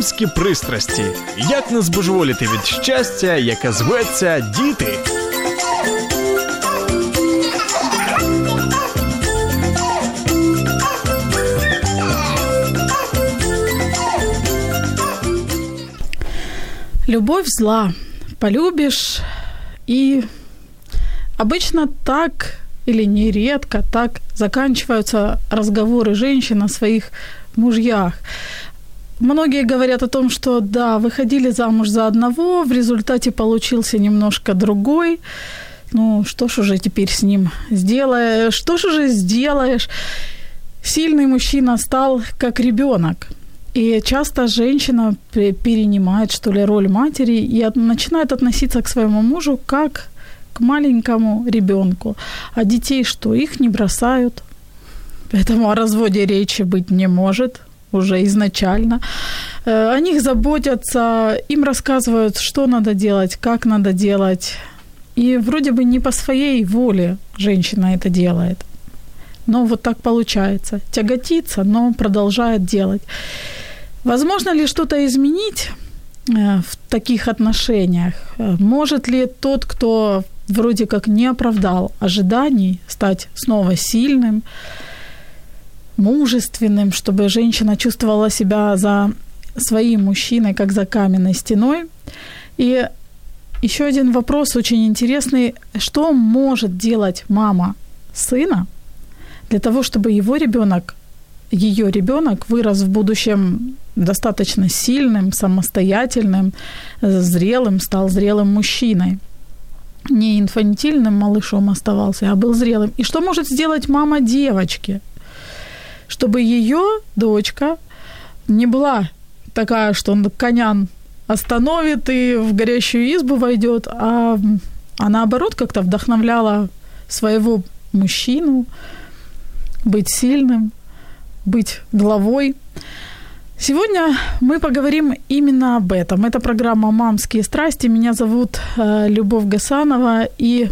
Мамські пристрасті. Як не збожеволіти від щастя, яке зветься діти. Любовь зла. Полюбишь и обычно так или нередко так заканчиваются разговоры женщин о своих мужьях. Многие говорят о том, что да, выходили замуж за одного, в результате получился немножко другой. Ну, что ж уже теперь с ним сделаешь? Что ж уже сделаешь? Сильный мужчина стал как ребенок. И часто женщина перенимает, что ли, роль матери и начинает относиться к своему мужу как к маленькому ребенку. А детей что? Их не бросают. Поэтому о разводе речи быть не может уже изначально. Э, о них заботятся, им рассказывают, что надо делать, как надо делать. И вроде бы не по своей воле женщина это делает. Но вот так получается. Тяготится, но продолжает делать. Возможно ли что-то изменить э, в таких отношениях? Э, может ли тот, кто вроде как не оправдал ожиданий, стать снова сильным, мужественным, чтобы женщина чувствовала себя за своим мужчиной, как за каменной стеной? И еще один вопрос очень интересный. Что может делать мама сына для того, чтобы его ребенок, ее ребенок вырос в будущем достаточно сильным, самостоятельным, зрелым, стал зрелым мужчиной? Не инфантильным малышом оставался, а был зрелым. И что может сделать мама девочки, чтобы ее дочка не была такая, что он коня остановит и в горящую избу войдет, а, а наоборот как-то вдохновляла своего мужчину быть сильным, быть главой. Сегодня мы поговорим именно об этом. Это программа «Мамские страсти». Меня зовут э, Любовь Гасанова. И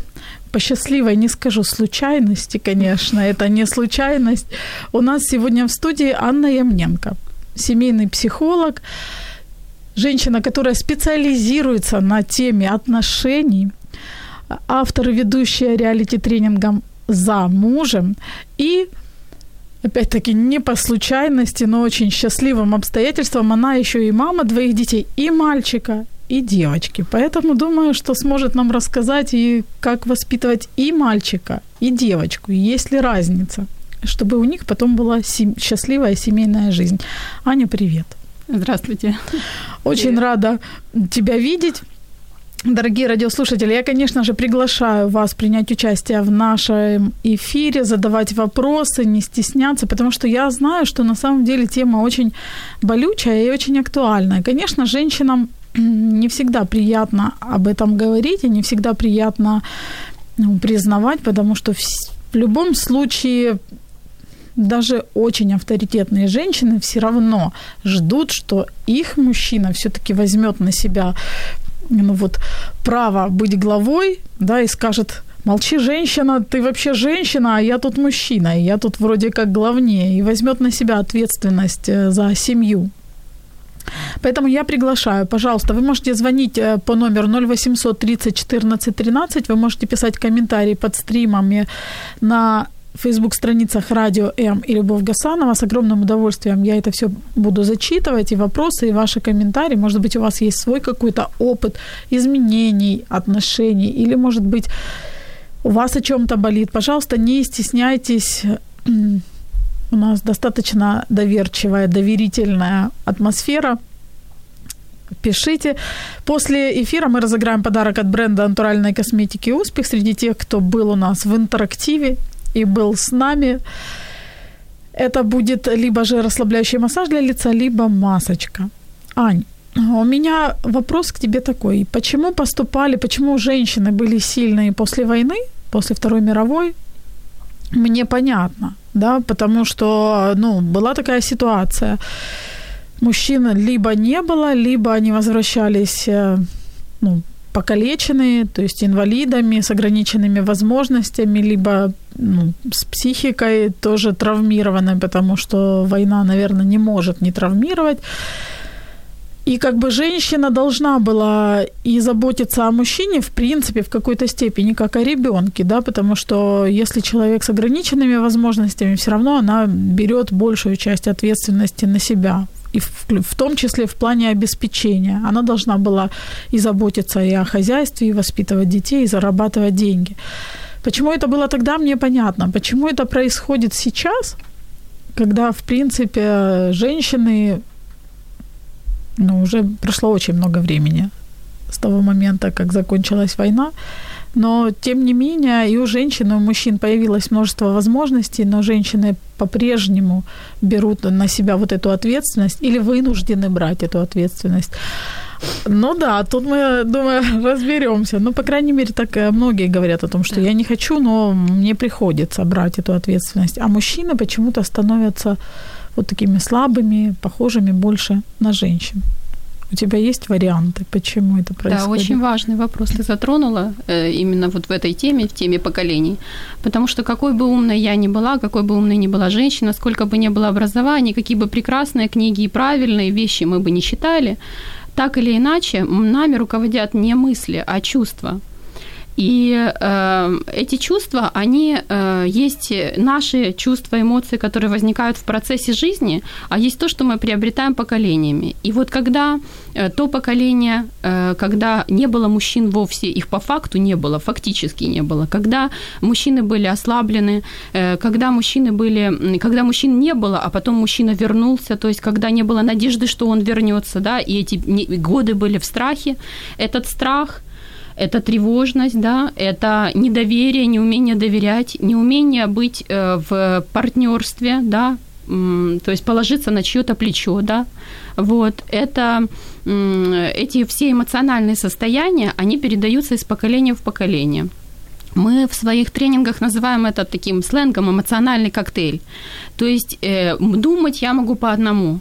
по счастливой, не скажу случайности, конечно, это не случайность. У нас сегодня в студии Анна Ямненко, семейный психолог, женщина, которая специализируется на теме отношений, автор и ведущая реалити-тренингом «За мужем» и опять-таки, не по случайности, но очень счастливым обстоятельствам, она еще и мама двоих детей, и мальчика, и девочки. Поэтому думаю, что сможет нам рассказать и как воспитывать и мальчика, и девочку, есть ли разница, чтобы у них потом была сем- счастливая семейная жизнь. Аня, привет. Здравствуйте. Очень привет. рада тебя видеть. Дорогие радиослушатели, я, конечно же, приглашаю вас принять участие в нашем эфире, задавать вопросы, не стесняться, потому что я знаю, что на самом деле тема очень болючая и очень актуальная. Конечно, женщинам не всегда приятно об этом говорить, и не всегда приятно ну, признавать, потому что в, в любом случае даже очень авторитетные женщины все равно ждут, что их мужчина все-таки возьмет на себя ну вот, право быть главой, да, и скажет, молчи, женщина, ты вообще женщина, а я тут мужчина, и я тут вроде как главнее, и возьмет на себя ответственность э, за семью. Поэтому я приглашаю, пожалуйста, вы можете звонить э, по номеру 0800 30 14 13, вы можете писать комментарии под стримами на фейсбук-страницах Радио М и Любовь Гасанова. С огромным удовольствием я это все буду зачитывать, и вопросы, и ваши комментарии. Может быть, у вас есть свой какой-то опыт изменений отношений, или, может быть, у вас о чем-то болит. Пожалуйста, не стесняйтесь. У нас достаточно доверчивая, доверительная атмосфера. Пишите. После эфира мы разыграем подарок от бренда натуральной косметики «Успех» среди тех, кто был у нас в интерактиве и был с нами. это будет либо же расслабляющий массаж для лица, либо масочка. Ань, у меня вопрос к тебе такой. Почему поступали, почему женщины были сильные после войны, после Второй мировой, мне понятно, да, потому что, ну, была такая ситуация. Мужчин либо не было, либо они возвращались, э, ну, покалеченные, то есть инвалидами, с ограниченными возможностями, либо ну, с психикой тоже травмированной, потому что война, наверное, не может не травмировать. И как бы женщина должна была и заботиться о мужчине, в принципе, в какой-то степени, как о ребенке, да, потому что если человек с ограниченными возможностями, все равно она берет большую часть ответственности на себя, и в, в том числе в плане обеспечения. Она должна была и заботиться и о хозяйстве, и воспитывать детей, и зарабатывать деньги. Почему это было тогда, мне понятно. Почему это происходит сейчас, когда, в принципе, женщины ну, уже прошло очень много времени с того момента, как закончилась война. Но, тем не менее, и у женщин, и у мужчин появилось множество возможностей, но женщины по-прежнему берут на себя вот эту ответственность или вынуждены брать эту ответственность. Ну да, тут мы, думаю, разберемся. Ну, по крайней мере, так э, многие говорят о том, что я не хочу, но мне приходится брать эту ответственность. А мужчины почему-то становятся вот такими слабыми, похожими больше на женщин. У тебя есть варианты, почему это происходит? Да, очень важный вопрос ты затронула э, именно вот в этой теме, в теме поколений. Потому что какой бы умной я ни была, какой бы умной ни была женщина, сколько бы ни было образования, какие бы прекрасные книги и правильные вещи мы бы не читали, так или иначе нами руководят не мысли, а чувства. И э, эти чувства, они э, есть наши чувства, эмоции, которые возникают в процессе жизни, а есть то, что мы приобретаем поколениями. И вот когда э, то поколение, э, когда не было мужчин вовсе, их по факту не было, фактически не было, когда мужчины были ослаблены, э, когда мужчины были, когда мужчин не было, а потом мужчина вернулся, то есть когда не было надежды, что он вернется, да, и эти годы были в страхе, этот страх – это тревожность, да, это недоверие, неумение доверять, неумение быть э, в партнерстве, да, то есть положиться на чье-то плечо, да, вот, это эти все эмоциональные состояния, они передаются из поколения в поколение. Мы в своих тренингах называем это таким сленгом эмоциональный коктейль. То есть э, думать я могу по одному,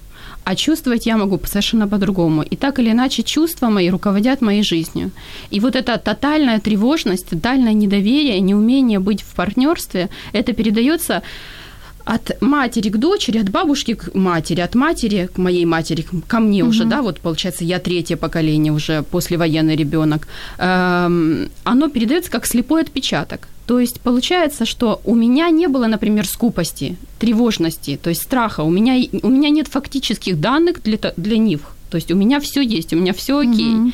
а чувствовать я могу совершенно по-другому. И так или иначе чувства мои руководят моей жизнью. И вот эта тотальная тревожность, тотальное недоверие, неумение быть в партнерстве, это передается от матери к дочери, от бабушки к матери, от матери к моей матери, ко мне угу. уже, да, вот получается, я третье поколение уже послевоенный ребенок, эм, оно передается как слепой отпечаток. То есть получается, что у меня не было, например, скупости, тревожности, то есть страха. У меня, у меня нет фактических данных для, для них. То есть у меня все есть, у меня все окей. Угу.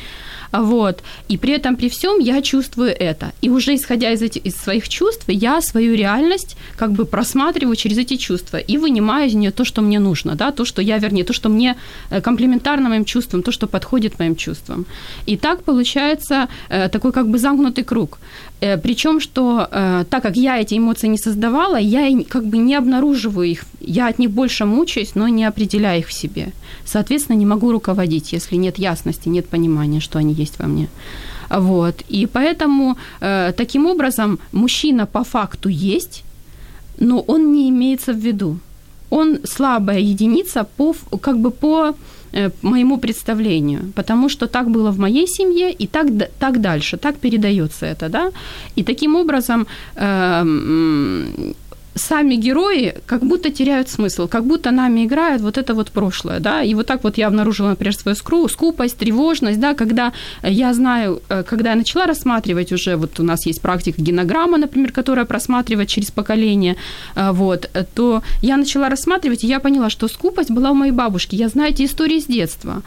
Вот. И при этом, при всем, я чувствую это. И уже исходя из, этих, из своих чувств, я свою реальность как бы просматриваю через эти чувства и вынимаю из нее то, что мне нужно, да, то, что я, вернее, то, что мне э, комплементарно моим чувствам, то, что подходит моим чувствам. И так получается э, такой как бы замкнутый круг. Э, Причем, что так как я эти эмоции не создавала, я как бы не обнаруживаю их, я от них больше мучаюсь, но не определяю их в себе. Соответственно, не могу руководить, если нет ясности, нет понимания, что они есть во мне. Вот. И поэтому э, таким образом мужчина по факту есть, но он не имеется в виду. Он слабая единица по, как бы по э, моему представлению, потому что так было в моей семье и так, так дальше, так передается это, да. И таким образом э, сами герои как будто теряют смысл, как будто нами играют вот это вот прошлое, да, и вот так вот я обнаружила, например, свою скру, скупость, тревожность, да, когда я знаю, э, когда я начала рассматривать уже, вот у нас есть практика генограмма, например, которая просматривает через поколение, э, вот, то я начала рассматривать, и я поняла, что скупость была у моей бабушки, я знаю эти истории с детства,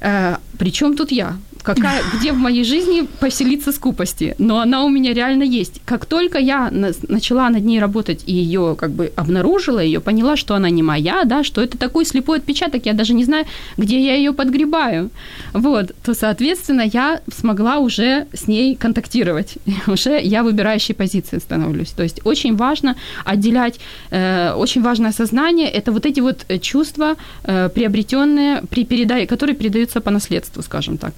э, причем тут я? Какая, где в моей жизни поселиться скупости, но она у меня реально есть. Как только я на, начала над ней работать и ее как бы обнаружила, ее поняла, что она не моя, да, что это такой слепой отпечаток, я даже не знаю, где я ее подгребаю, вот, то, соответственно, я смогла уже с ней контактировать, уже я выбирающей позиции становлюсь. То есть очень важно отделять, э, очень важное сознание, это вот эти вот чувства, э, приобретенные, при передай, которые передаются по наследству, скажем так.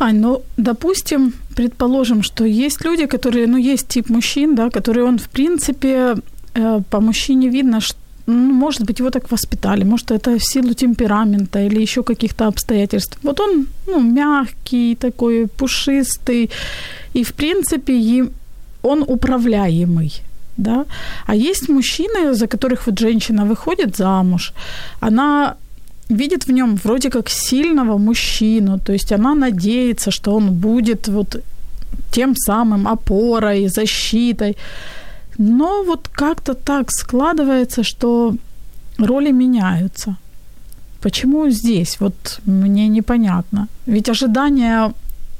Ань, ну, допустим, предположим, что есть люди, которые, ну, есть тип мужчин, да, которые он, в принципе, э, по мужчине видно, что ну, может быть, его так воспитали, может, это в силу темперамента или еще каких-то обстоятельств. Вот он, ну, мягкий такой, пушистый, и, в принципе, он управляемый, да. А есть мужчины, за которых вот женщина выходит замуж, она видит в нем вроде как сильного мужчину, то есть она надеется, что он будет вот тем самым опорой, защитой. Но вот как-то так складывается, что роли меняются. Почему здесь? Вот мне непонятно. Ведь ожидания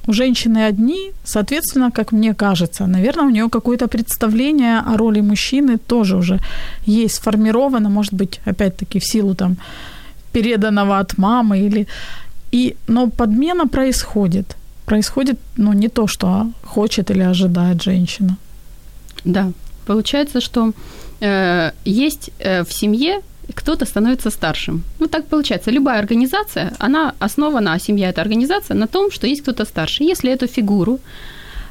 у женщины одни, соответственно, как мне кажется, наверное, у нее какое-то представление о роли мужчины тоже уже есть сформировано, может быть, опять-таки в силу там переданного от мамы или... И, но подмена происходит. Происходит, ну, не то, что хочет или ожидает женщина. Да, получается, что э, есть э, в семье кто-то становится старшим. Ну, так получается. Любая организация, она основана, а семья – это организация, на том, что есть кто-то старше. Если эту фигуру,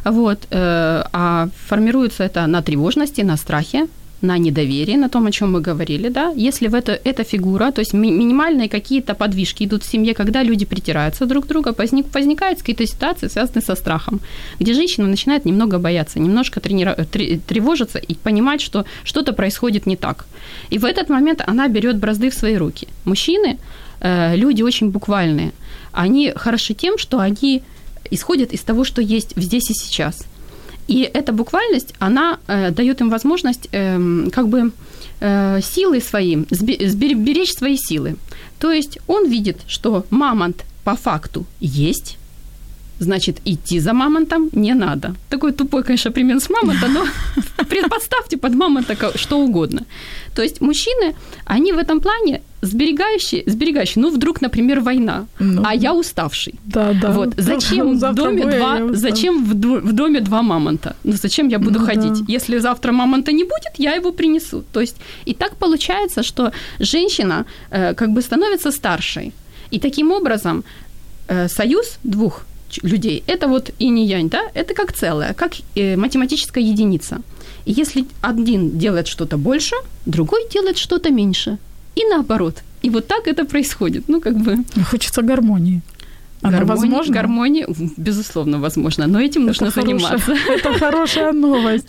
вот, э, а формируется это на тревожности, на страхе, на недоверие, на том, о чем мы говорили, да, если в это, эта фигура, то есть ми- минимальные какие-то подвижки идут в семье, когда люди притираются друг к другу, возник, возникают какие-то ситуации, связанные со страхом, где женщина начинает немного бояться, немножко тренира- тревожиться и понимать, что что-то происходит не так. И в этот момент она берет бразды в свои руки. Мужчины, э, люди очень буквальные, они хороши тем, что они исходят из того, что есть здесь и сейчас – и эта буквальность, она э, дает им возможность э, как бы э, силы свои, сберечь свои силы. То есть он видит, что мамонт по факту есть, значит, идти за мамонтом не надо. Такой тупой, конечно, пример с мамонта, но представьте под мамонта что угодно. То есть мужчины, они в этом плане сберегающие, сберегающие. Ну, вдруг, например, война, ну, а я уставший. Да, да. Вот. Зачем в доме два, зачем в, в доме два мамонта? Ну, зачем я буду ну, ходить? Да. Если завтра мамонта не будет, я его принесу. То есть, и так получается, что женщина э, как бы становится старшей. И таким образом э, союз двух людей, это вот и не янь, да, это как целое, как э, математическая единица. И если один делает что-то больше, другой делает что-то меньше. И наоборот. И вот так это происходит. Ну, как бы... Хочется гармонии. Она гармония, возможна? Гармония, безусловно, возможно, но этим это нужно хорошая, заниматься. Это хорошая новость.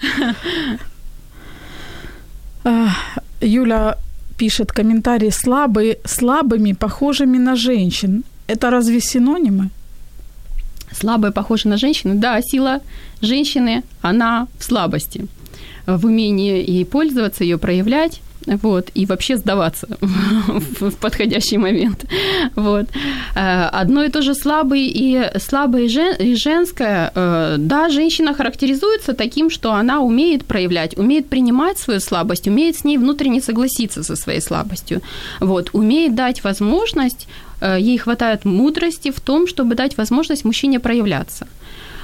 Юля пишет комментарий слабые, слабыми, похожими на женщин. Это разве синонимы? Слабая похожа на женщину. Да, сила женщины, она в слабости, в умении ей пользоваться, ее проявлять вот, и вообще сдаваться в подходящий момент. Вот. Э, одно и то же слабый и слабое и женское. Э, да, женщина характеризуется таким, что она умеет проявлять, умеет принимать свою слабость, умеет с ней внутренне согласиться со своей слабостью. Вот, умеет дать возможность, э, ей хватает мудрости в том, чтобы дать возможность мужчине проявляться.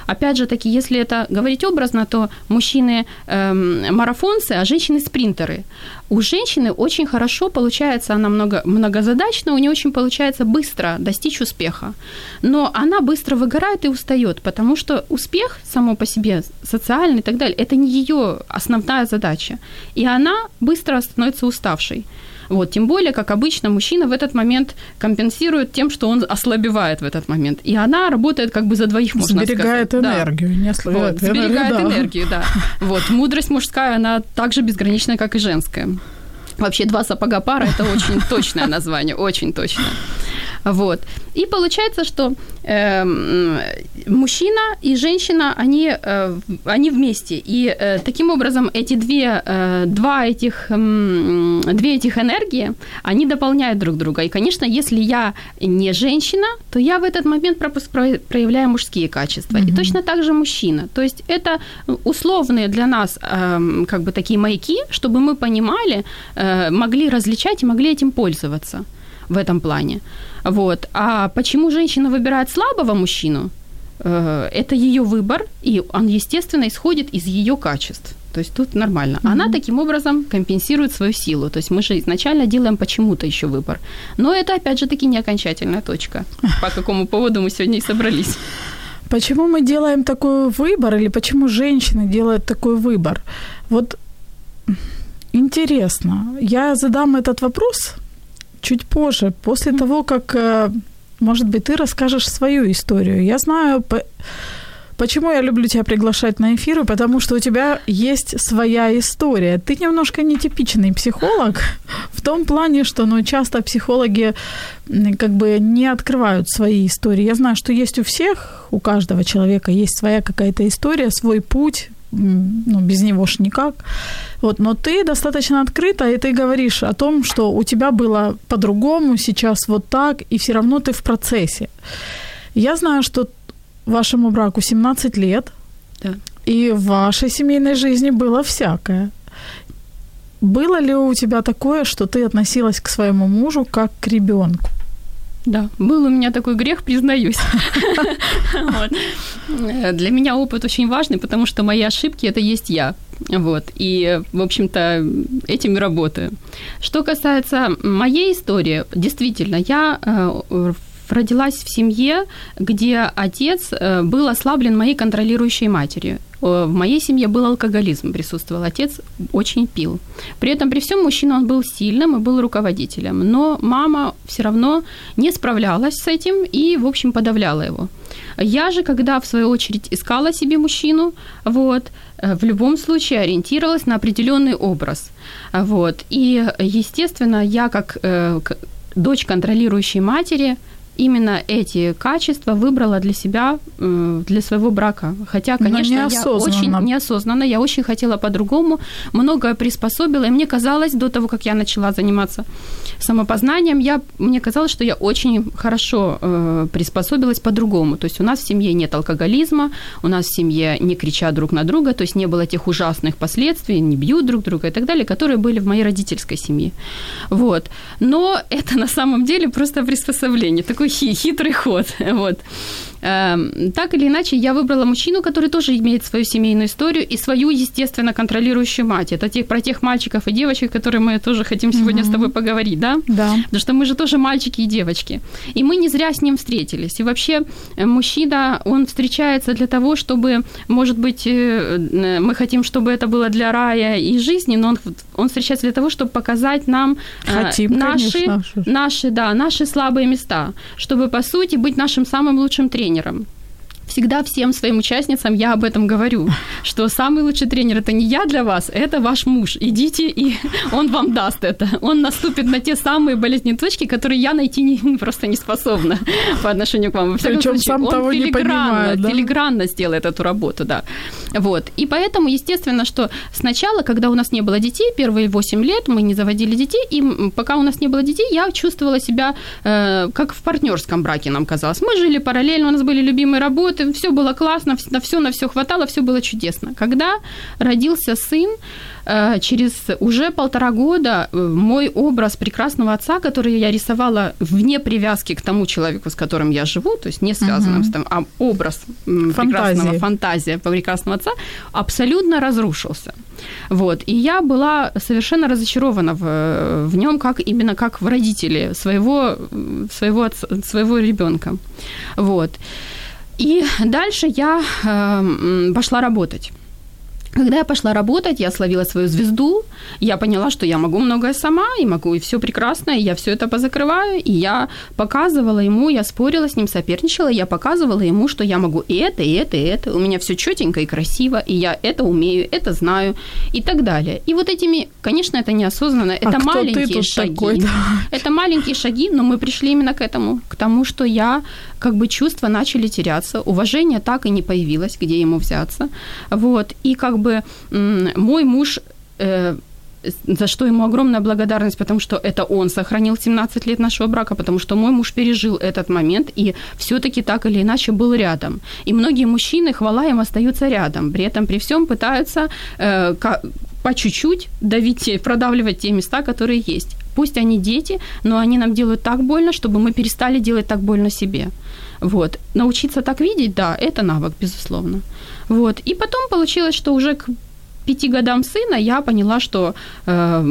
Опять же таки, если это говорить образно, то мужчины эм, марафонцы, а женщины спринтеры. У женщины очень хорошо получается, она много, многозадачна, у нее очень получается быстро достичь успеха. Но она быстро выгорает и устает, потому что успех само по себе, социальный и так далее, это не ее основная задача. И она быстро становится уставшей. Вот, тем более, как обычно, мужчина в этот момент компенсирует тем, что он ослабевает в этот момент. И она работает как бы за двоих, можно Сберегает сказать. энергию, да. не ослабевает вот, Сберегает да. энергию, да. Вот, мудрость мужская, она также безграничная, как и женская. Вообще два сапога пара – это очень точное название, очень точное. Вот. И получается, что э, мужчина и женщина, они, э, они вместе. И э, таким образом эти две, э, два этих, э, две этих энергии, они дополняют друг друга. И, конечно, если я не женщина, то я в этот момент проявляю мужские качества. Mm-hmm. И точно так же мужчина. То есть это условные для нас э, как бы такие маяки, чтобы мы понимали, э, могли различать и могли этим пользоваться в этом плане. Вот. А почему женщина выбирает слабого мужчину? Э, это ее выбор, и он, естественно, исходит из ее качеств. То есть тут нормально. Mm-hmm. Она таким образом компенсирует свою силу. То есть мы же изначально делаем почему-то еще выбор. Но это, опять же, таки не окончательная точка, по какому поводу мы сегодня и собрались. Почему мы делаем такой выбор, или почему женщины делают такой выбор? Вот интересно. Я задам этот вопрос чуть позже, после того, как, э, может быть, ты расскажешь свою историю. Я знаю, почему я люблю тебя приглашать на эфиры, потому что у тебя есть своя история. Ты немножко нетипичный психолог в том плане, что ну, часто психологи как бы не открывают свои истории. Я знаю, что есть у всех, у каждого человека есть своя какая-то история, свой путь, ну, без него ж никак. Вот, но ты достаточно открыта, и ты говоришь о том, что у тебя было по-другому, сейчас вот так, и все равно ты в процессе. Я знаю, что вашему браку 17 лет, да. и в вашей семейной жизни было всякое. Было ли у тебя такое, что ты относилась к своему мужу как к ребенку? Да, был у меня такой грех, признаюсь. Для меня опыт очень важный, потому что мои ошибки – это есть я. Вот. И, в общем-то, этим и работаю. Что касается моей истории, действительно, я э, родилась в семье, где отец э, был ослаблен моей контролирующей матерью. Э, в моей семье был алкоголизм, присутствовал. Отец очень пил. При этом, при всем, мужчина он был сильным и был руководителем. Но мама все равно не справлялась с этим и, в общем, подавляла его. Я же, когда, в свою очередь, искала себе мужчину, вот, э, в любом случае ориентировалась на определенный образ. Вот. И, естественно, я как дочь контролирующей матери именно эти качества выбрала для себя, э, для своего брака. Хотя, конечно, я очень неосознанно, я очень хотела по-другому, многое приспособила, и мне казалось, до того, как я начала заниматься самопознанием, я, мне казалось, что я очень хорошо э, приспособилась по-другому. То есть у нас в семье нет алкоголизма, у нас в семье не кричат друг на друга, то есть не было тех ужасных последствий, не бьют друг друга и так далее, которые были в моей родительской семье. Вот. Но это на самом деле просто приспособление. Такой такой хитрый ход. Вот. Эм, так или иначе, я выбрала мужчину, который тоже имеет свою семейную историю и свою, естественно, контролирующую мать. Это тех, про тех мальчиков и девочек, которые мы тоже хотим сегодня угу. с тобой поговорить, да? Да. Потому что мы же тоже мальчики и девочки. И мы не зря с ним встретились. И вообще э, мужчина, он встречается для того, чтобы, может быть, э, э, мы хотим, чтобы это было для рая и жизни, но он, он встречается для того, чтобы показать нам хотим, наши, конечно. наши, да, наши слабые места, чтобы, по сути, быть нашим самым лучшим тренером всегда всем своим участницам я об этом говорю, что самый лучший тренер это не я для вас, это ваш муж. Идите, и он вам даст это. Он наступит на те самые болезненные точки, которые я найти не, просто не способна по отношению к вам. Причем случае, сам он того не понимает, да? филигранно сделает эту работу, да. Вот. И поэтому, естественно, что сначала, когда у нас не было детей, первые 8 лет мы не заводили детей, и пока у нас не было детей, я чувствовала себя э, как в партнерском браке, нам казалось. Мы жили параллельно, у нас были любимые работы, вот все было классно, на все на все хватало, все было чудесно. Когда родился сын, э, через уже полтора года э, мой образ прекрасного отца, который я рисовала вне привязки к тому человеку, с которым я живу, то есть не связанным угу. с тем, а образ Фантазии. прекрасного фантазия прекрасного отца, абсолютно разрушился. Вот. И я была совершенно разочарована в, в нем, как именно как в родителе своего, своего, отца, своего ребенка. Вот. И дальше я э, пошла работать. Когда я пошла работать, я словила свою звезду, я поняла, что я могу многое сама, и могу, и все прекрасно, и я все это позакрываю, и я показывала ему, я спорила с ним, соперничала, я показывала ему, что я могу и это, и это, и это, у меня все четенько и красиво, и я это умею, это знаю, и так далее. И вот этими, конечно, это неосознанно, А это кто ты маленькие шаги. такой, да? Это маленькие шаги, но мы пришли именно к этому, к тому, что я, как бы чувства начали теряться, уважение так и не появилось, где ему взяться, вот, и как бы мой муж э, за что ему огромная благодарность, потому что это он сохранил 17 лет нашего брака, потому что мой муж пережил этот момент и все-таки так или иначе был рядом. И многие мужчины, хвала им, остаются рядом, при этом при всем пытаются э, по чуть-чуть давить, продавливать те места, которые есть. Пусть они дети, но они нам делают так больно, чтобы мы перестали делать так больно себе. Вот. Научиться так видеть, да, это навык, безусловно. Вот. И потом получилось, что уже к пяти годам сына я поняла, что э,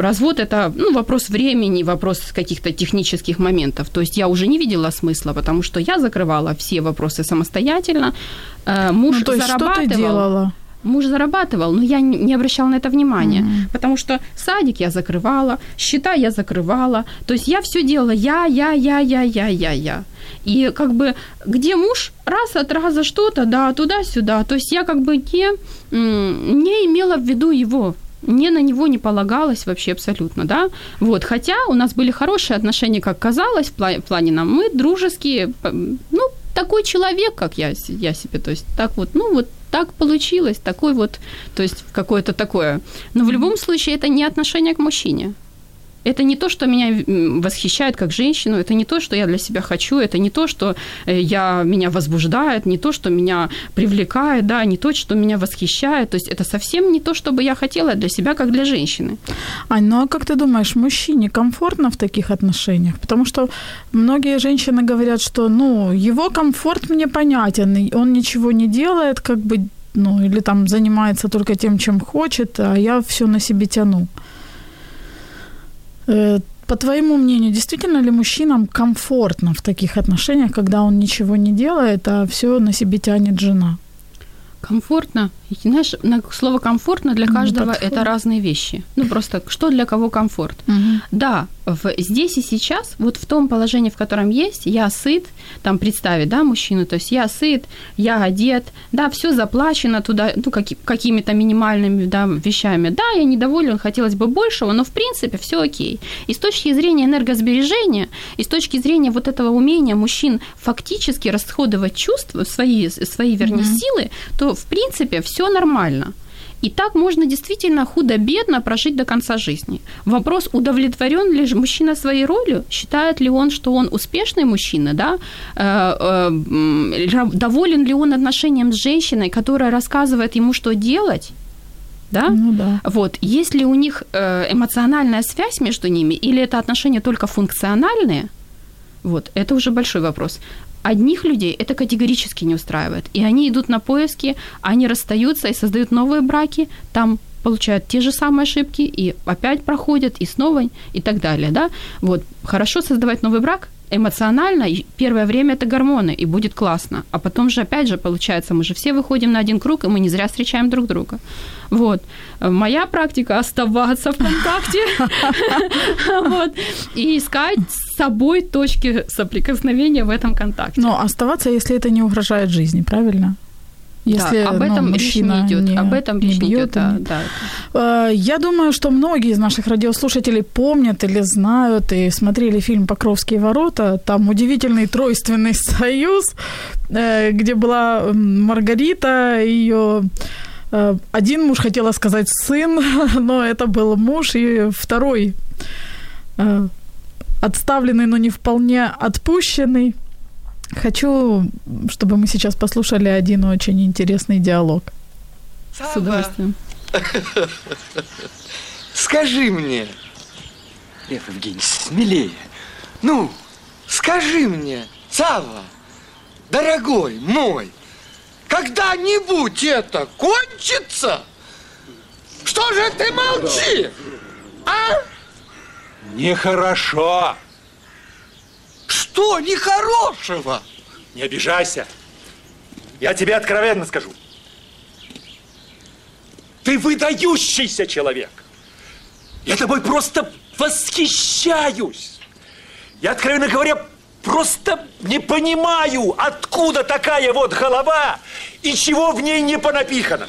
развод это ну, вопрос времени, вопрос каких-то технических моментов. То есть я уже не видела смысла, потому что я закрывала все вопросы самостоятельно. Э, муж Ну, то есть что зарабатывал. ты делала? Муж зарабатывал, но я не обращала на это внимания, потому что садик я закрывала, счета я закрывала, то есть я все делала я, я, я, я, я, я, я. И как бы где муж, раз от раза что-то, да, туда-сюда, то есть я как бы не, не имела в виду его, не на него не полагалась вообще абсолютно, да. Вот, хотя у нас были хорошие отношения, как казалось, в плане, в плане нам, мы дружеские, ну, такой человек, как я, я себе, то есть так вот, ну вот так получилось, такой вот, то есть какое-то такое. Но в любом случае это не отношение к мужчине. Это не то, что меня восхищает как женщину, это не то, что я для себя хочу, это не то, что э, я, меня возбуждает, не то, что меня привлекает, да, не то, что меня восхищает. То есть это совсем не то, что бы я хотела для себя, как для женщины. Ань, ну а как ты думаешь, мужчине комфортно в таких отношениях? Потому что многие женщины говорят, что, ну, его комфорт мне понятен, он ничего не делает, как бы, ну, или там занимается только тем, чем хочет, а я все на себе тяну. Э, По твоему мнению, действительно ли мужчинам комфортно в таких отношениях, когда он ничего не делает, а все на себе тянет жена? Комфортно. И, знаешь, на слово комфортно для Ну, каждого подходит. это разные вещи. Ну, просто что для кого комфорт. Да, в, здесь и сейчас, вот в том положении, в котором есть, я сыт, там представить, да, мужчину, то есть я сыт, я одет, да, все заплачено туда, ну, каки- какими-то минимальными, да, вещами. Да, я недоволен, хотелось бы большего, но в принципе все окей. И с точки зрения энергосбережения, и с точки зрения вот этого умения мужчин фактически расходовать чувства, свои, свои вернее, силы, то в принципе все нормально. И так можно действительно худо-бедно прожить до конца жизни. Вопрос, удовлетворен ли мужчина своей ролью, считает ли он, что он успешный мужчина, да? Э, э, доволен ли он отношением с женщиной, которая рассказывает ему, что делать, да? Ну да. Вот, есть ли у них э, эмоциональная связь между ними, или это отношения только функциональные, вот, это уже большой вопрос. Одних людей это категорически не устраивает. И они идут на поиски, они расстаются и создают новые браки, там получают те же самые ошибки и опять проходят, и снова, и так далее, да. Вот, хорошо создавать новый брак, эмоционально, и первое время это гормоны, и будет классно. А потом же, опять же, получается, мы же все выходим на один круг, и мы не зря встречаем друг друга. Вот. Моя практика оставаться в контакте и искать с собой точки соприкосновения в этом контакте. Но оставаться, если это не угрожает жизни, правильно? Если да, об ну, этом речь мужчина не идет. не- об этом не речь не бьёт идет. Да, да. Э, Я думаю, что многие из наших радиослушателей помнят или знают и смотрели фильм «Покровские ворота». Там удивительный тройственный союз, э, где была Маргарита, ее э, один муж, хотела сказать, сын, но это был муж, и второй э, отставленный, но не вполне отпущенный. Хочу, чтобы мы сейчас послушали один очень интересный диалог. С удовольствием. Скажи мне, Лев Евгеньевич, смелее. Ну, скажи мне, Сава, дорогой мой, когда-нибудь это кончится? Что же ты молчишь? А? Нехорошо. Что нехорошего? Не обижайся. Я тебе откровенно скажу. Ты выдающийся человек. Я тобой просто восхищаюсь. Я, откровенно говоря, просто не понимаю, откуда такая вот голова и чего в ней не понапихано.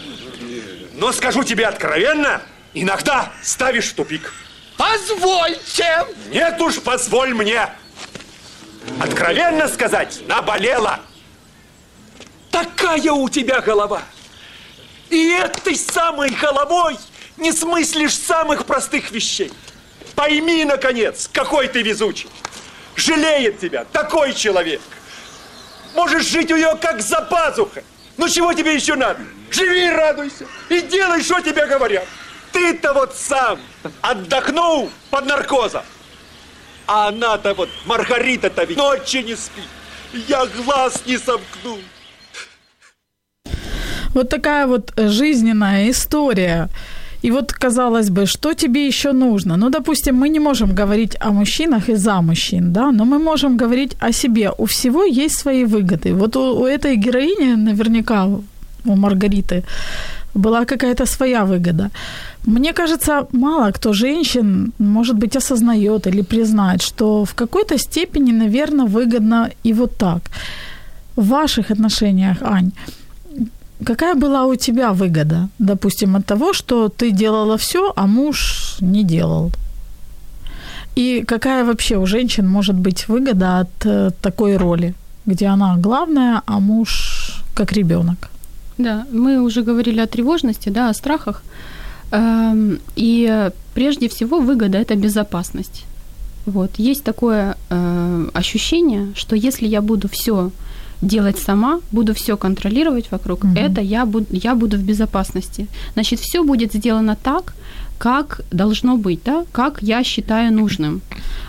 Но скажу тебе откровенно, иногда ставишь в тупик. Позвольте! Нет уж, позволь мне. Откровенно сказать, наболела. Такая у тебя голова. И этой самой головой не смыслишь самых простых вещей. Пойми, наконец, какой ты везучий. Жалеет тебя такой человек. Можешь жить у нее как за пазухой. Ну чего тебе еще надо? Живи и радуйся. И делай, что тебе говорят. Ты-то вот сам отдохнул под наркозом. А она-то вот, Маргарита-то ведь ночи не спит. Я глаз не сомкну. Вот такая вот жизненная история. И вот, казалось бы, что тебе еще нужно? Ну, допустим, мы не можем говорить о мужчинах и за мужчин, да, но мы можем говорить о себе. У всего есть свои выгоды. Вот у, у этой героини наверняка, у Маргариты, была какая-то своя выгода. Мне кажется, мало кто женщин, может быть, осознает или признает, что в какой-то степени, наверное, выгодно и вот так. В ваших отношениях, Ань, какая была у тебя выгода, допустим, от того, что ты делала все, а муж не делал? И какая вообще у женщин может быть выгода от э, такой роли, где она главная, а муж как ребенок? Да, мы уже говорили о тревожности, да, о страхах. Эм, и прежде всего выгода это безопасность. Вот. Есть такое э, ощущение, что если я буду все делать сама, буду все контролировать вокруг, mm это я буду, я буду в безопасности. Значит, все будет сделано так, как должно быть, да, как я считаю нужным.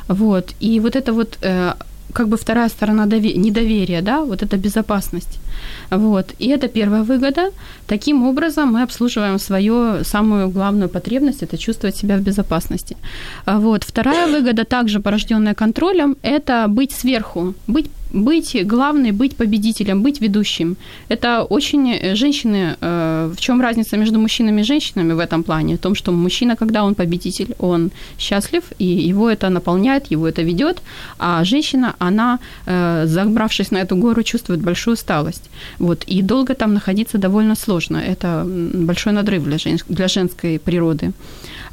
Вот. И вот это вот э, как бы вторая сторона дове- недоверия, да, вот это безопасность. Вот. И это первая выгода. Таким образом мы обслуживаем свою самую главную потребность, это чувствовать себя в безопасности. А вот. Вторая выгода, также порожденная контролем, это быть сверху, быть быть главной, быть победителем, быть ведущим. Это очень э, женщины, э, в чем разница между мужчинами и женщинами в этом плане? В том, что мужчина, когда он победитель, он счастлив, и его это наполняет, его это ведет, а женщина, она, э, забравшись на эту гору, чувствует большую усталость. Вот, и долго там находиться довольно сложно. Это большой надрыв для, жен, для женской природы.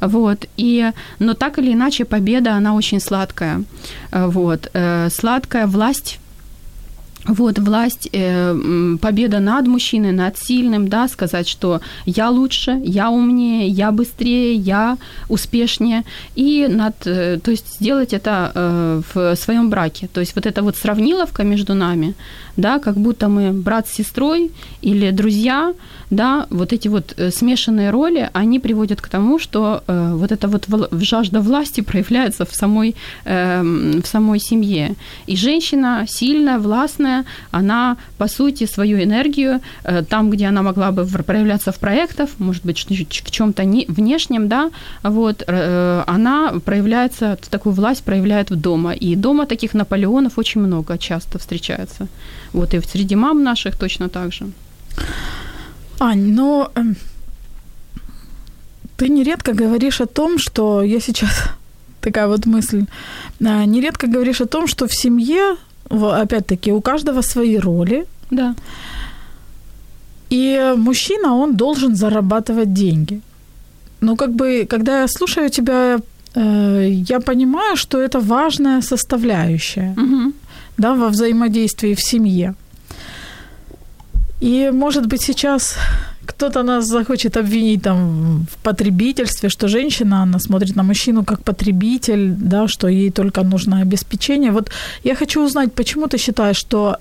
Вот, и, но так или иначе победа, она очень сладкая. Вот, сладкая власть вот власть, э, победа над мужчиной, над сильным, да, сказать, что я лучше, я умнее, я быстрее, я успешнее, и над, э, то есть сделать это э, в своем браке, то есть вот эта вот сравниловка между нами, да, как будто мы брат с сестрой или друзья, да, вот эти вот э, смешанные роли, они приводят к тому, что э, вот эта вот жажда власти проявляется в самой, э, в самой семье. И женщина сильная, властная, она, по сути, свою энергию э, там, где она могла бы проявляться в проектах, может быть, в чем-то внешнем, да, вот, э, она проявляется, такую власть проявляет в дома. И дома таких Наполеонов очень много часто встречается. Вот и среди мам наших точно так же. Ань, но эм, ты нередко говоришь о том, что я сейчас такая вот мысль, а, нередко говоришь о том, что в семье, опять-таки, у каждого свои роли. Да. И мужчина, он должен зарабатывать деньги. Но как бы, когда я слушаю тебя, э, я понимаю, что это важная составляющая угу. да, во взаимодействии в семье. И, может быть, сейчас кто-то нас захочет обвинить там в потребительстве, что женщина, она смотрит на мужчину как потребитель, да, что ей только нужно обеспечение. Вот я хочу узнать, почему ты считаешь, что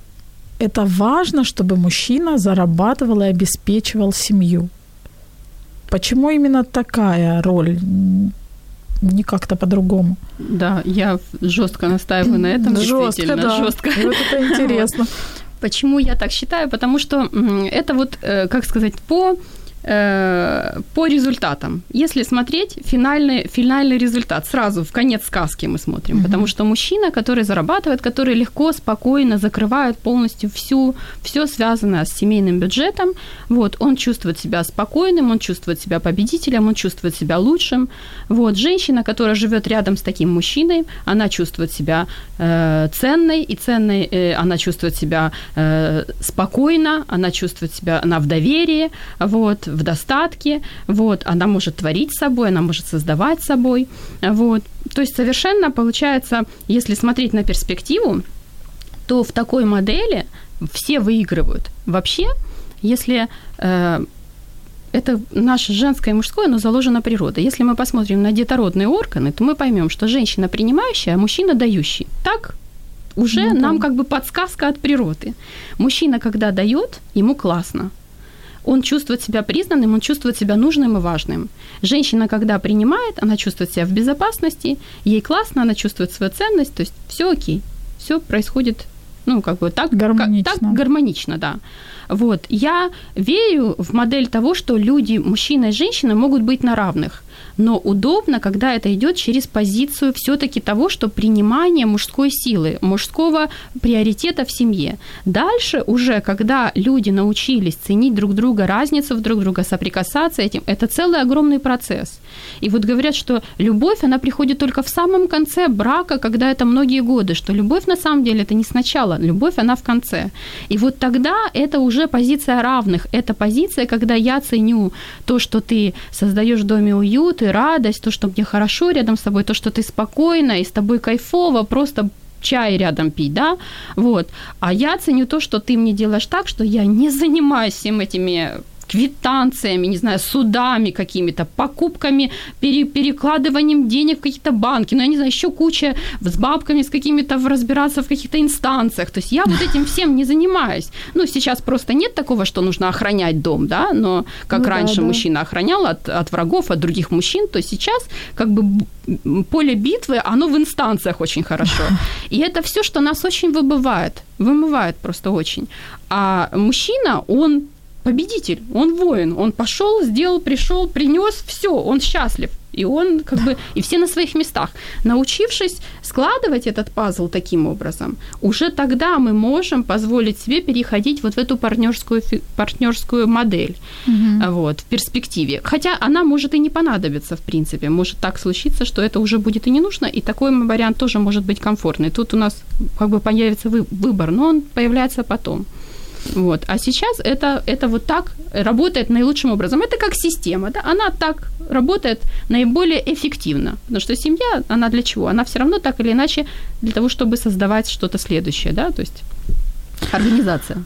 это важно, чтобы мужчина зарабатывал и обеспечивал семью? Почему именно такая роль? Не как-то по-другому. Да, я жестко настаиваю на этом. Жестко, да. Жестко. Вот это интересно. Почему я так считаю? Потому что это вот, э, как сказать, по по результатам. Если смотреть финальный, финальный результат, сразу в конец сказки мы смотрим, mm-hmm. потому что мужчина, который зарабатывает, который легко, спокойно закрывает полностью всю, все связанное с семейным бюджетом, вот, он чувствует себя спокойным, он чувствует себя победителем, он чувствует себя лучшим. Вот, женщина, которая живет рядом с таким мужчиной, она чувствует себя э, ценной, и ценной э, она чувствует себя э, спокойно, она чувствует себя, она в доверии, вот, в достатке, вот, она может творить собой, она может создавать собой, вот. То есть совершенно получается, если смотреть на перспективу, то в такой модели все выигрывают. Вообще, если э, это наше женское и мужское, оно заложено природой. Если мы посмотрим на детородные органы, то мы поймем, что женщина принимающая, а мужчина дающий. Так уже ну, нам как бы подсказка от природы. Мужчина, когда дает, ему классно он чувствует себя признанным, он чувствует себя нужным и важным. Женщина, когда принимает, она чувствует себя в безопасности, ей классно, она чувствует свою ценность, то есть все окей, все происходит, ну, как бы так гармонично, как, так гармонично да. Вот. Я верю в модель того, что люди, мужчина и женщина, могут быть на равных но удобно, когда это идет через позицию все-таки того, что принимание мужской силы, мужского приоритета в семье. Дальше уже, когда люди научились ценить друг друга, разницу в друг друга, соприкасаться этим, это целый огромный процесс. И вот говорят, что любовь, она приходит только в самом конце брака, когда это многие годы, что любовь на самом деле это не сначала, любовь она в конце. И вот тогда это уже позиция равных, это позиция, когда я ценю то, что ты создаешь в доме уют радость, то, что мне хорошо рядом с тобой, то, что ты спокойна и с тобой кайфово, просто чай рядом пить, да, вот. А я ценю то, что ты мне делаешь так, что я не занимаюсь всем этими квитанциями, не знаю, судами какими-то, покупками, пере, перекладыванием денег в какие-то банки, ну, я не знаю, еще куча с бабками, с какими-то разбираться в каких-то инстанциях. То есть я вот этим всем не занимаюсь. Ну, сейчас просто нет такого, что нужно охранять дом, да, но как ну, раньше да, да. мужчина охранял от, от врагов, от других мужчин, то сейчас как бы поле битвы, оно в инстанциях очень хорошо. И это все, что нас очень выбывает, вымывает просто очень. А мужчина, он победитель, он воин, он пошел, сделал, пришел, принес, все, он счастлив. И он как бы, и все на своих местах. Научившись складывать этот пазл таким образом, уже тогда мы можем позволить себе переходить вот в эту партнерскую, партнерскую модель угу. вот, в перспективе. Хотя она может и не понадобиться, в принципе. Может так случиться, что это уже будет и не нужно, и такой вариант тоже может быть комфортный. Тут у нас как бы появится выбор, но он появляется потом. Вот. А сейчас это, это вот так работает наилучшим образом. Это как система, да? она так работает наиболее эффективно. Потому что семья, она для чего? Она все равно так или иначе для того, чтобы создавать что-то следующее, да, то есть организация.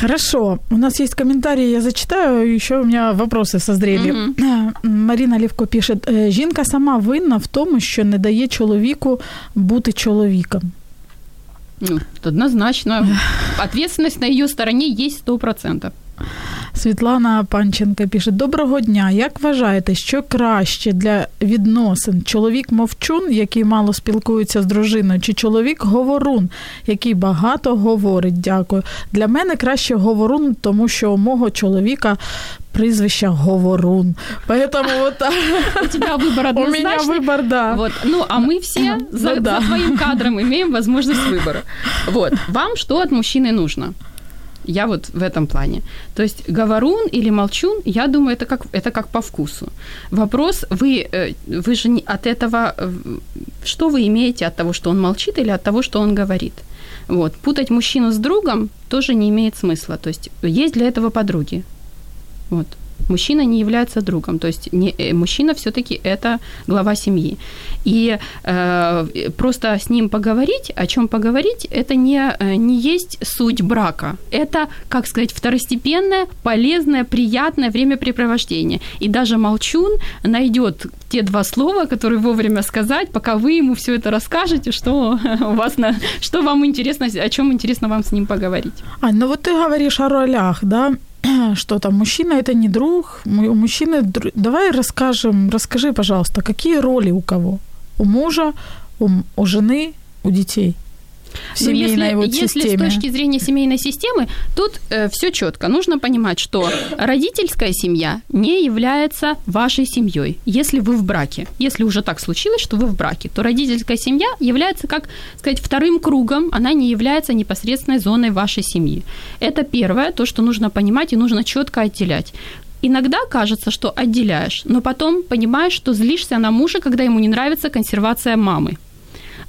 Хорошо, у нас есть комментарии, я зачитаю, еще у меня вопросы созрели. Mm-hmm. Марина Лівко пишет: жінка сама винна в тому, що не дає чоловіку бути чоловіком. Ну, однозначно. Ответственность на ее стороне есть сто процентов. Світлана Панченка пише: Доброго дня. Як вважаєте, що краще для відносин? Чоловік мовчун, який мало спілкується з дружиною, чи чоловік говорун, який багато говорить? Дякую. Для мене краще говорун, тому що у мого чоловіка прізвище Говорун. Поэтому вот У тебя выбор однозначный. У меня выбор, да. Вот. Ну, а мы все за, ну, да. за твоим кадром имеем возможность выбора. Вот. Вам что от мужчины нужно? Я вот в этом плане. То есть говорун или молчун, я думаю, это как, это как по вкусу. Вопрос, вы, э, вы же не от этого... Э, что вы имеете от того, что он молчит или от того, что он говорит? Вот. Путать мужчину с другом тоже не имеет смысла. То есть есть для этого подруги. Вот мужчина не является другом. То есть не, э, мужчина все-таки это глава семьи. И э, просто с ним поговорить, о чем поговорить, это не, э, не есть суть брака. Это, как сказать, второстепенное, полезное, приятное времяпрепровождение. И даже молчун найдет те два слова, которые вовремя сказать, пока вы ему все это расскажете, что у вас на, что вам интересно, о чем интересно вам с ним поговорить. Ань, ну вот ты говоришь о ролях, да? что там мужчина это не друг, у мужчины... Давай расскажем, расскажи, пожалуйста, какие роли у кого? У мужа, у, у жены, у детей? В семейной ну, вот если, системе. Если с точки зрения семейной системы, тут э, все четко. Нужно понимать, что родительская семья не является вашей семьей, если вы в браке. Если уже так случилось, что вы в браке, то родительская семья является, как сказать, вторым кругом, она не является непосредственной зоной вашей семьи. Это первое, то, что нужно понимать и нужно четко отделять. Иногда кажется, что отделяешь, но потом понимаешь, что злишься на мужа, когда ему не нравится консервация мамы.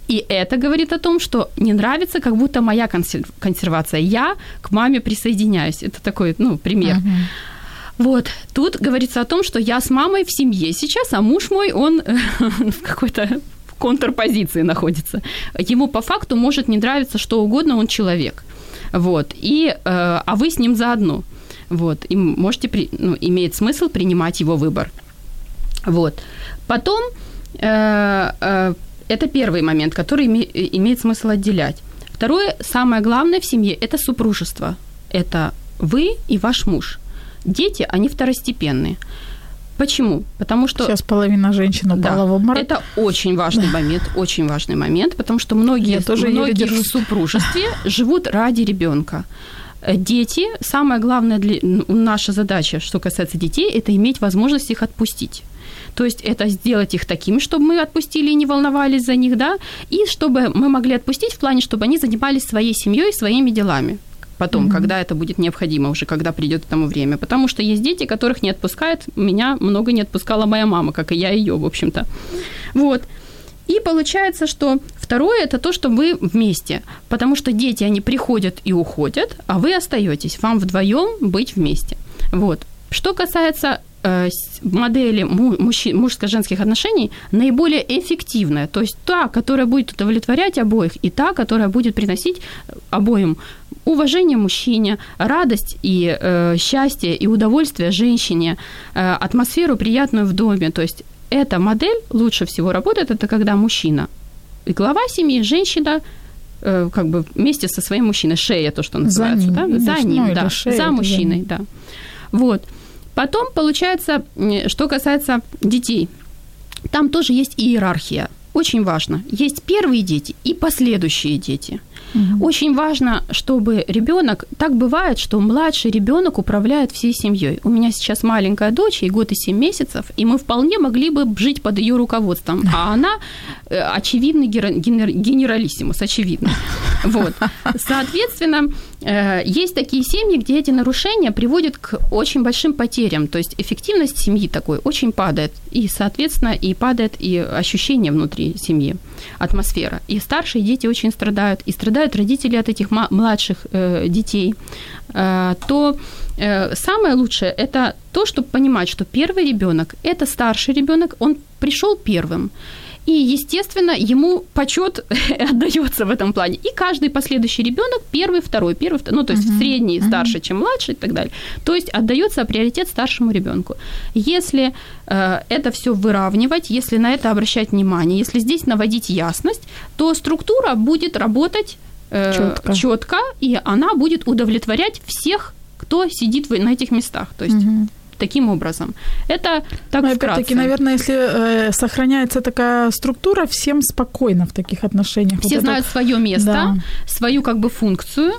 И это говорит о том, что не нравится как будто моя консер- консервация. Я к маме присоединяюсь. Это такой, ну, пример. Uh-huh. Вот, тут говорится о том, что я с мамой в семье сейчас, а муж мой, он в какой-то контрпозиции находится. Ему по факту может не нравиться что угодно, он человек. Вот, и, э, а вы с ним заодно. Вот, и можете, при, ну, имеет смысл принимать его выбор. Вот. Потом э, э, это первый момент, который име, имеет смысл отделять. Второе, самое главное в семье – это супружество. Это вы и ваш муж. Дети, они второстепенные. Почему? Потому что... Сейчас половина женщин упала да, в обморок. Это очень важный момент, очень важный момент, потому что многие, Я тоже многие в супружестве живут ради ребенка. Дети, самое главное для наша задача, что касается детей, это иметь возможность их отпустить. То есть это сделать их такими, чтобы мы отпустили и не волновались за них, да, и чтобы мы могли отпустить в плане, чтобы они занимались своей семьей, своими делами потом, mm-hmm. когда это будет необходимо, уже когда придет к тому время. Потому что есть дети, которых не отпускает. Меня много не отпускала моя мама, как и я ее, в общем-то. Вот. И получается, что второе это то, что вы вместе. Потому что дети, они приходят и уходят, а вы остаетесь. Вам вдвоем быть вместе. Вот. Что касается модели мужско-женских отношений наиболее эффективная, то есть та, которая будет удовлетворять обоих, и та, которая будет приносить обоим уважение мужчине, радость и э, счастье и удовольствие женщине, э, атмосферу приятную в доме. То есть эта модель лучше всего работает, это когда мужчина и глава семьи, женщина э, как бы вместе со своим мужчиной, шея то, что называется, за ним, да? за, ним ну, да, шея, за мужчиной, да. Вот. Потом, получается, что касается детей, там тоже есть иерархия. Очень важно. Есть первые дети и последующие дети. Угу. Очень важно, чтобы ребенок, так бывает, что младший ребенок управляет всей семьей. У меня сейчас маленькая дочь, ей год и семь месяцев, и мы вполне могли бы жить под ее руководством. А она э, очевидный генералиссимус, очевидно. Вот. Соответственно, э, есть такие семьи, где эти нарушения приводят к очень большим потерям. То есть эффективность семьи такой очень падает. И, соответственно, и падает и ощущение внутри семьи, атмосфера. И старшие дети очень страдают, и страдают родители от этих младших э, детей, э, то самое лучшее это то, чтобы понимать, что первый ребенок это старший ребенок, он пришел первым. И, естественно, ему почет отдается в этом плане. И каждый последующий ребенок, первый, второй, первый, второй, ну, то есть uh-huh. средний, uh-huh. старше, чем младший и так далее. То есть отдается приоритет старшему ребенку. Если э, это все выравнивать, если на это обращать внимание, если здесь наводить ясность, то структура будет работать четко. четко, и она будет удовлетворять всех, кто сидит на этих местах. То есть угу таким образом. Это так Но опять-таки, наверное, если э, сохраняется такая структура, всем спокойно в таких отношениях. Все вот знают это... свое место, да. свою как бы функцию,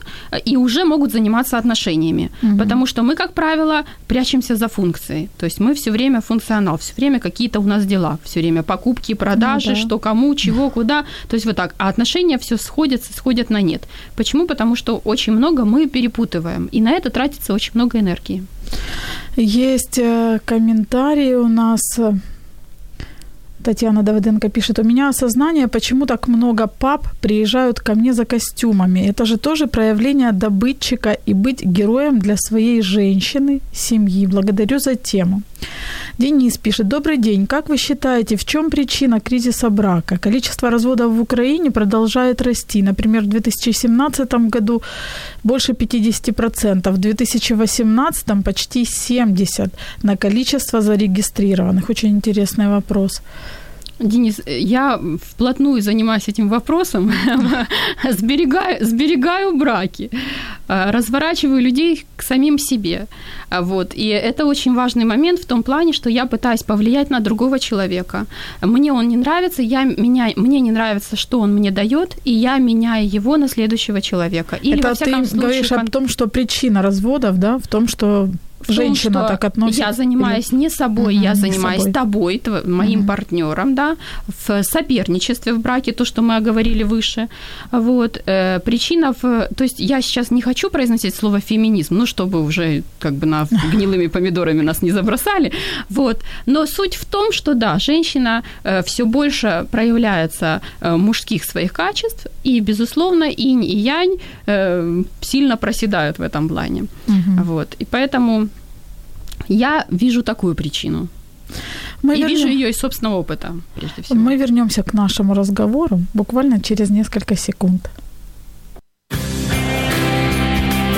и уже могут заниматься отношениями. Угу. Потому что мы, как правило, прячемся за функцией. То есть мы все время функционал, все время какие-то у нас дела, все время покупки, продажи, ну, да. что кому, чего, куда. То есть вот так. А отношения все сходятся, сходят на нет. Почему? Потому что очень много мы перепутываем, и на это тратится очень много энергии. Есть э, комментарии у нас. Татьяна Давыденко пишет, у меня осознание, почему так много пап приезжают ко мне за костюмами. Это же тоже проявление добытчика и быть героем для своей женщины, семьи. Благодарю за тему. Денис пишет, добрый день. Как вы считаете, в чем причина кризиса брака? Количество разводов в Украине продолжает расти. Например, в 2017 году больше 50%, в 2018 почти 70% на количество зарегистрированных. Очень интересный вопрос. Денис, я вплотную занимаюсь этим вопросом, сберегаю, сберегаю браки, а, разворачиваю людей к самим себе. А, вот. И это очень важный момент в том плане, что я пытаюсь повлиять на другого человека. Мне он не нравится, я меня, мне не нравится, что он мне дает, и я меняю его на следующего человека. Или, это во всяком ты случае, говоришь о том, что причина разводов, да, в том, что том, женщина так относится. Я занимаюсь Или... не собой, угу, я занимаюсь собой. тобой, тв... моим угу. партнером, да, в соперничестве в браке, то, что мы оговорили выше. Вот. Э, причина в... То есть я сейчас не хочу произносить слово феминизм, ну, чтобы уже как бы на гнилыми помидорами нас не забросали. Вот. Но суть в том, что да, женщина э, все больше проявляется э, мужских своих качеств, и, безусловно, инь и янь э, сильно проседают в этом плане. Угу. Вот. И поэтому я вижу такую причину. Мы и вернем... вижу ее из собственного опыта, прежде всего. Мы вернемся к нашему разговору буквально через несколько секунд.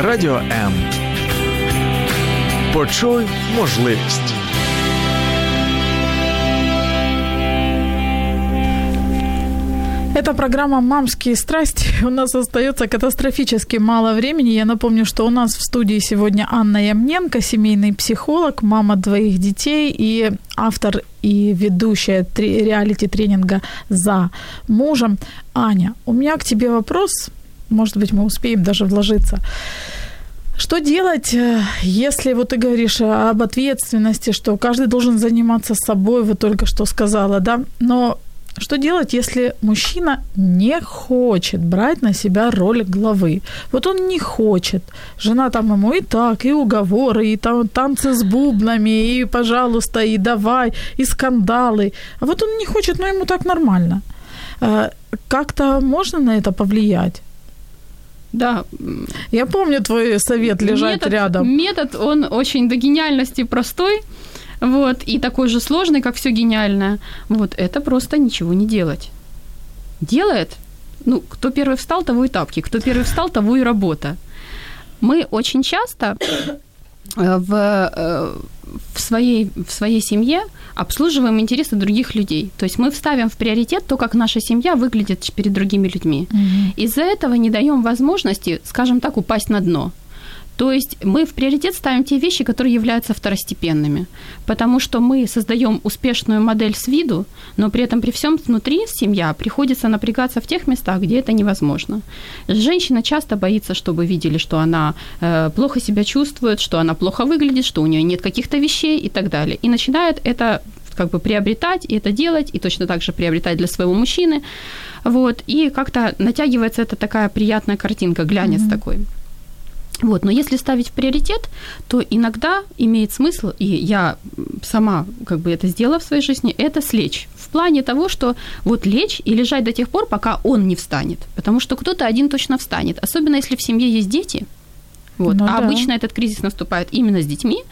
Радіо М. Почуй можливість. Это программа «Мамские страсти». У нас остается катастрофически мало времени. Я напомню, что у нас в студии сегодня Анна Ямненко, семейный психолог, мама двоих детей и автор и ведущая реалити-тренинга «За мужем». Аня, у меня к тебе вопрос. Может быть, мы успеем даже вложиться. Что делать, э, если вот ты говоришь об ответственности, что каждый должен заниматься собой, вот только что сказала, да? Но что делать, если мужчина не хочет брать на себя роль главы? Вот он не хочет. Жена там ему и так, и уговоры, и там танцы с бубнами, и пожалуйста, и давай, и скандалы. А вот он не хочет, но ему так нормально. Э, как-то можно на это повлиять? Да. Я помню твой совет лежать метод, рядом. Метод, он очень до гениальности простой вот, и такой же сложный, как все гениальное, вот, это просто ничего не делать. Делает, ну, кто первый встал, того и тапки, кто первый встал, того и работа. Мы очень часто э, в, э, в, своей, в своей семье обслуживаем интересы других людей. То есть мы вставим в приоритет то, как наша семья выглядит перед другими людьми. Угу. Из-за этого не даем возможности, скажем так, упасть на дно. То есть мы в приоритет ставим те вещи, которые являются второстепенными, потому что мы создаем успешную модель с виду, но при этом при всем внутри семья приходится напрягаться в тех местах, где это невозможно. Женщина часто боится, чтобы видели, что она э, плохо себя чувствует, что она плохо выглядит, что у нее нет каких-то вещей и так далее. И начинает это как бы приобретать и это делать, и точно так же приобретать для своего мужчины. Вот, и как-то натягивается эта такая приятная картинка, глянец mm-hmm. такой. Вот, но если ставить в приоритет, то иногда имеет смысл, и я сама как бы это сделала в своей жизни, это слечь. В плане того, что вот лечь и лежать до тех пор, пока он не встанет. Потому что кто-то один точно встанет. Особенно если в семье есть дети, вот, ну, а да. обычно этот кризис наступает именно с детьми,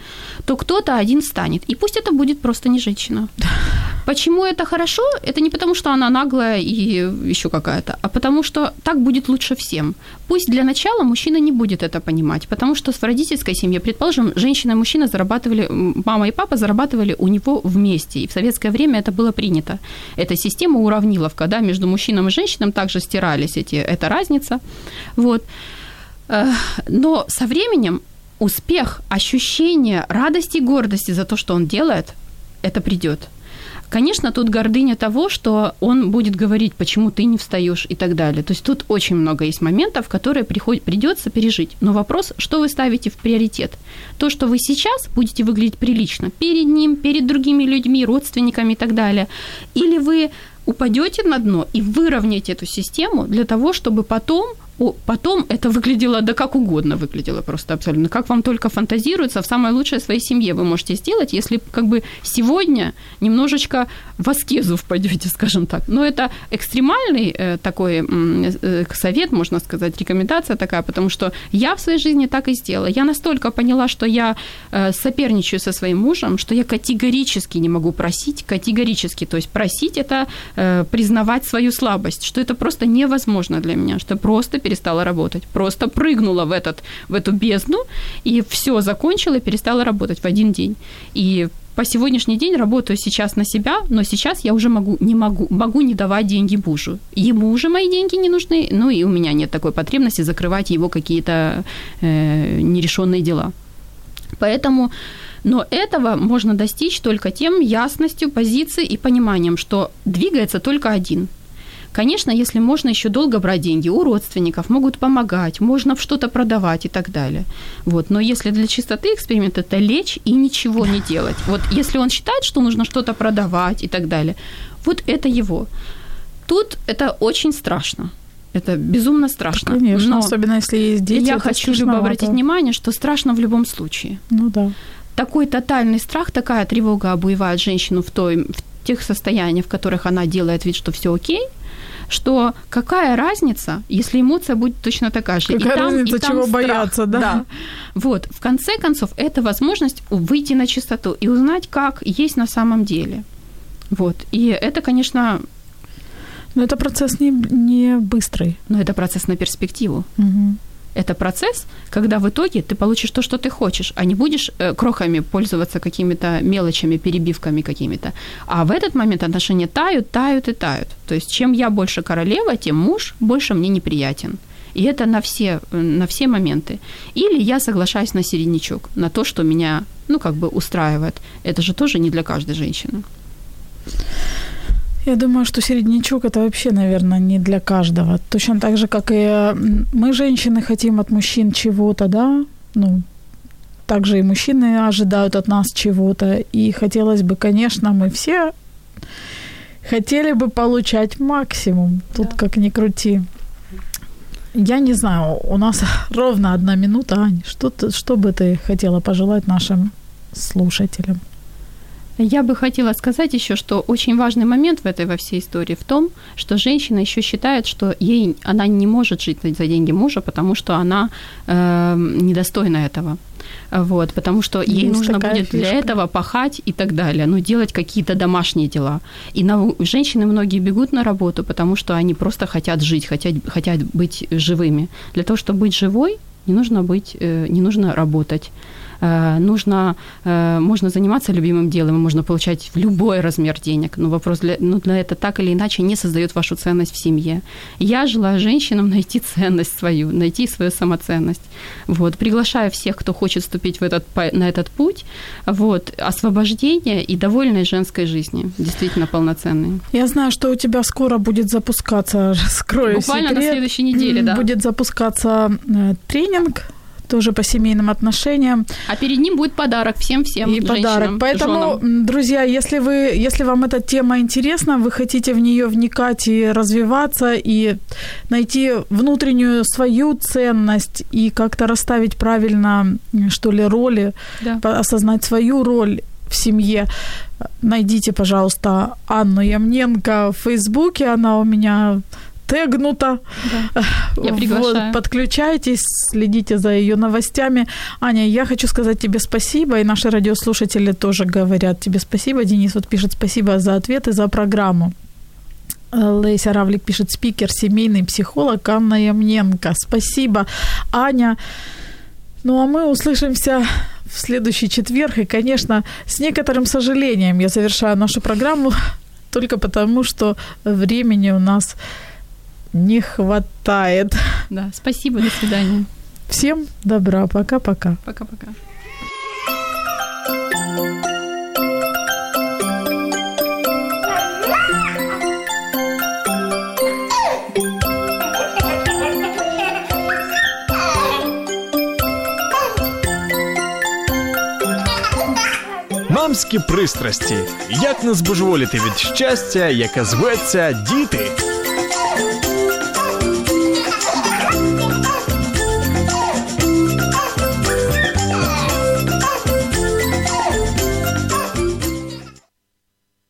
то кто-то один станет. И пусть это будет просто не женщина. Почему это хорошо? Это не потому, что она наглая и еще какая-то, а потому что так будет лучше всем. Пусть для начала мужчина не будет это понимать, потому что в родительской семье, предположим, женщина и мужчина зарабатывали, мама и папа зарабатывали у него вместе, и в советское время это было принято. Эта система уравниловка, да, между мужчиной и женщиной также стирались эти, эта разница. Вот. Э, но со временем успех, ощущение радости и гордости за то, что он делает, это придет. Конечно, тут гордыня того, что он будет говорить, почему ты не встаешь и так далее. То есть тут очень много есть моментов, которые приход... придется пережить. Но вопрос, что вы ставите в приоритет? То, что вы сейчас будете выглядеть прилично перед ним, перед другими людьми, родственниками и так далее. Или вы упадете на дно и выровняете эту систему для того, чтобы потом потом это выглядело, да как угодно выглядело просто абсолютно. Как вам только фантазируется, в самой лучшей своей семье вы можете сделать, если как бы сегодня немножечко в аскезу впадете, скажем так. Но это экстремальный э, такой э, совет, можно сказать, рекомендация такая, потому что я в своей жизни так и сделала. Я настолько поняла, что я э, соперничаю со своим мужем, что я категорически не могу просить, категорически, то есть просить это э, признавать свою слабость, что это просто невозможно для меня, что просто перестала работать. Просто прыгнула в, этот, в эту бездну и все закончила и перестала работать в один день. И по сегодняшний день работаю сейчас на себя, но сейчас я уже могу, не могу, могу не давать деньги мужу. Ему уже мои деньги не нужны, ну и у меня нет такой потребности закрывать его какие-то э, нерешенные дела. Поэтому, но этого можно достичь только тем ясностью позиции и пониманием, что двигается только один – Конечно, если можно еще долго брать деньги у родственников, могут помогать, можно что-то продавать и так далее. Вот. Но если для чистоты эксперимент это лечь и ничего не делать. Вот если он считает, что нужно что-то продавать и так далее, вот это его. Тут это очень страшно. Это безумно страшно. Конечно, Но особенно если есть дети. Я хочу бы обратить внимание, что страшно в любом случае. Ну да. Такой тотальный страх, такая тревога обуевает женщину в, той, в тех состояниях, в которых она делает вид, что все окей, что какая разница, если эмоция будет точно такая же. Какая и там, разница, и там чего страх. бояться, да? да? Вот, в конце концов, это возможность выйти на чистоту и узнать, как есть на самом деле. Вот, и это, конечно... Но это процесс не, не быстрый. Но это процесс на перспективу. Угу. Это процесс, когда в итоге ты получишь то, что ты хочешь, а не будешь э, крохами пользоваться какими-то мелочами, перебивками какими-то. А в этот момент отношения тают, тают и тают. То есть чем я больше королева, тем муж больше мне неприятен. И это на все, на все моменты. Или я соглашаюсь на середнячок, на то, что меня, ну, как бы устраивает. Это же тоже не для каждой женщины. Я думаю, что середнячок это вообще, наверное, не для каждого. Точно так же, как и мы, женщины, хотим от мужчин чего-то, да, ну, также и мужчины ожидают от нас чего-то. И хотелось бы, конечно, мы все хотели бы получать максимум. Тут да. как ни крути. Я не знаю, у нас ровно одна минута, Ань. Что, ты, что бы ты хотела пожелать нашим слушателям? Я бы хотела сказать еще, что очень важный момент в этой во всей истории в том, что женщина еще считает, что ей она не может жить за деньги мужа, потому что она э, недостойна этого. Вот, потому что ей Есть нужно будет фишка. для этого пахать и так далее, ну, делать какие-то домашние дела. И на, женщины многие бегут на работу, потому что они просто хотят жить, хотят, хотят быть живыми. Для того, чтобы быть живой, не нужно быть, э, не нужно работать. Э, нужно, э, можно заниматься любимым делом, можно получать любой размер денег, но вопрос, для, ну, для это так или иначе не создает вашу ценность в семье. Я желаю женщинам найти ценность свою, найти свою самоценность. Вот. Приглашаю всех, кто хочет вступить в этот, на этот путь, вот, освобождение и довольной женской жизни, действительно полноценной. Я знаю, что у тебя скоро будет запускаться, скрою Буквально секрет, на следующей неделе, да. Будет запускаться э, тренинг тоже по семейным отношениям. А перед ним будет подарок всем-всем И подарок. Поэтому, женам. друзья, если, вы, если вам эта тема интересна, вы хотите в нее вникать и развиваться, и найти внутреннюю свою ценность, и как-то расставить правильно, что ли, роли, да. осознать свою роль в семье, найдите, пожалуйста, Анну Ямненко в Фейсбуке, она у меня тегнута. Да. Я приглашаю. Вот, подключайтесь, следите за ее новостями. Аня, я хочу сказать тебе спасибо, и наши радиослушатели тоже говорят тебе спасибо. Денис вот пишет спасибо за ответы, за программу. Леся Равлик пишет, спикер, семейный психолог Анна Ямненко. Спасибо, Аня. Ну а мы услышимся в следующий четверг. И, конечно, с некоторым сожалением я завершаю нашу программу только потому, что времени у нас не хватает. Да, спасибо, до свидания. Всем добра, пока-пока. Пока-пока. Мамські пристрасті. Як не збожеволіти від щастя, яке зветься діти.